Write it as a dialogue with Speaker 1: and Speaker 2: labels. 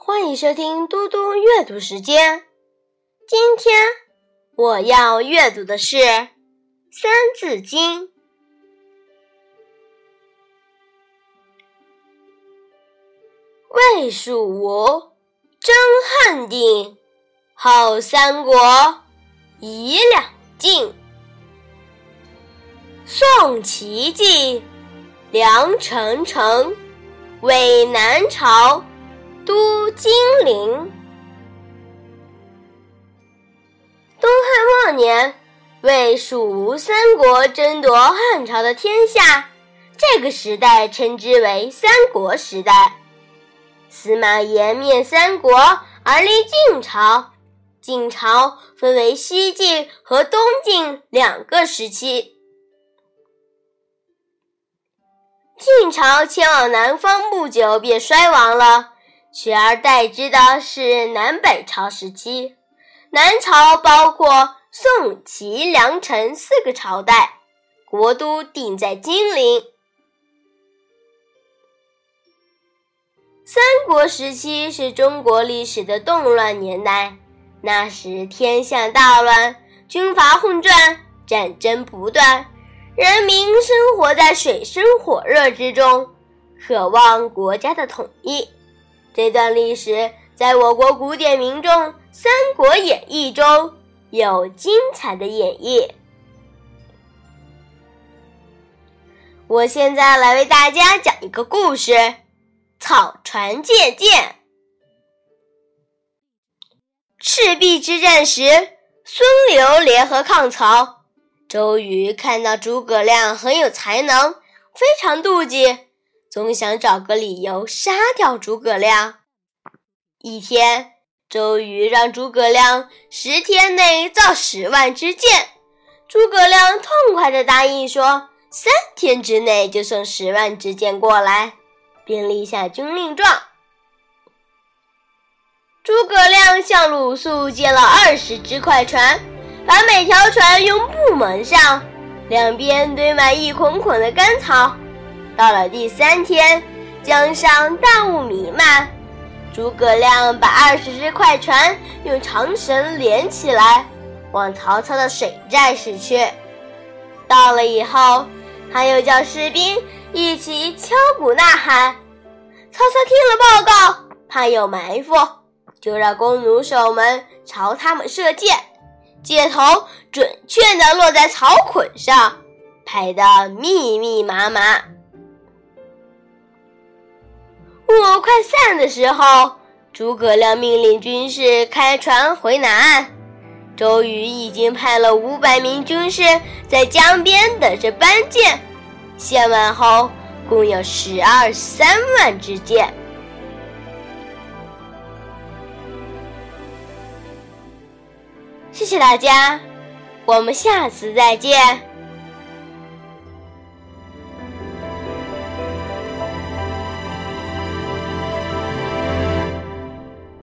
Speaker 1: 欢迎收听嘟嘟阅读时间。今天我要阅读的是《三字经》。魏蜀吴争汉鼎，号三国夷两晋。宋齐晋，梁陈城，魏南朝。都金陵。东汉末年，魏蜀吴三国争夺汉朝的天下，这个时代称之为三国时代。司马炎灭三国而立晋朝，晋朝分为西晋和东晋两个时期。晋朝迁往南方不久便衰亡了。取而代之的是南北朝时期。南朝包括宋、齐、梁、陈四个朝代，国都定在金陵。三国时期是中国历史的动乱年代，那时天下大乱，军阀混战，战争不断，人民生活在水深火热之中，渴望国家的统一。这段历史在我国古典名著《三国演义》中有精彩的演绎。我现在来为大家讲一个故事：草船借箭。赤壁之战时，孙刘联合抗曹，周瑜看到诸葛亮很有才能，非常妒忌。总想找个理由杀掉诸葛亮。一天，周瑜让诸葛亮十天内造十万支箭，诸葛亮痛快地答应说：“三天之内就送十万支箭过来，并立下军令状。”诸葛亮向鲁肃借了二十只快船，把每条船用布蒙上，两边堆满一捆捆的干草。到了第三天，江上大雾弥漫，诸葛亮把二十只快船用长绳连起来，往曹操的水寨驶去。到了以后，他又叫士兵一起敲鼓呐喊。曹操听了报告，怕有埋伏，就让弓弩手们朝他们射箭，箭头准确地落在草捆上，排得密密麻麻。雾快散的时候，诸葛亮命令军士开船回南岸。周瑜已经派了五百名军士在江边等着搬箭，献完后共有十二三万支箭。谢谢大家，我们下次再见。